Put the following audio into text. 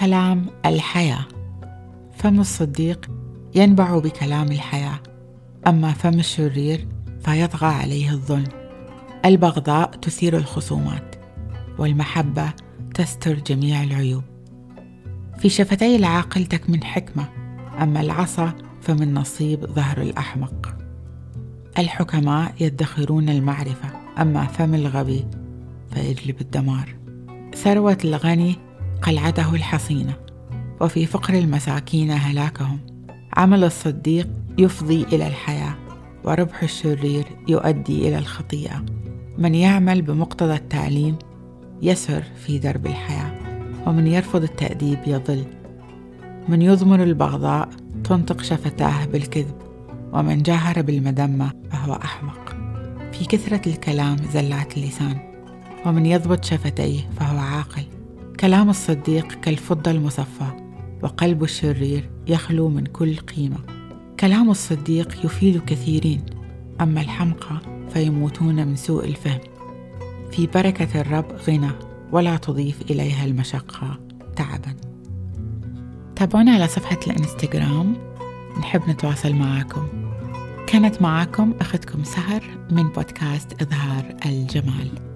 كلام الحياة. فم الصديق ينبع بكلام الحياة أما فم الشرير فيطغى عليه الظلم. البغضاء تثير الخصومات والمحبة تستر جميع العيوب. في شفتي العاقل تكمن حكمة أما العصا فمن نصيب ظهر الأحمق. الحكماء يدخرون المعرفة أما فم الغبي فيجلب الدمار. ثروة الغني قلعته الحصينة وفي فقر المساكين هلاكهم. عمل الصديق يفضي إلى الحياة وربح الشرير يؤدي إلى الخطيئة. من يعمل بمقتضى التعليم يسر في درب الحياة ومن يرفض التأديب يضل. من يضمر البغضاء تنطق شفتاه بالكذب ومن جاهر بالمذمة فهو أحمق. في كثرة الكلام زلات اللسان ومن يضبط شفتيه فهو كلام الصديق كالفضة المصفى وقلب الشرير يخلو من كل قيمة. كلام الصديق يفيد كثيرين أما الحمقى فيموتون من سوء الفهم. في بركة الرب غنى ولا تضيف إليها المشقة تعبا. تابعونا على صفحة الإنستغرام. نحب نتواصل معاكم. كانت معاكم أختكم سهر من بودكاست إظهار الجمال.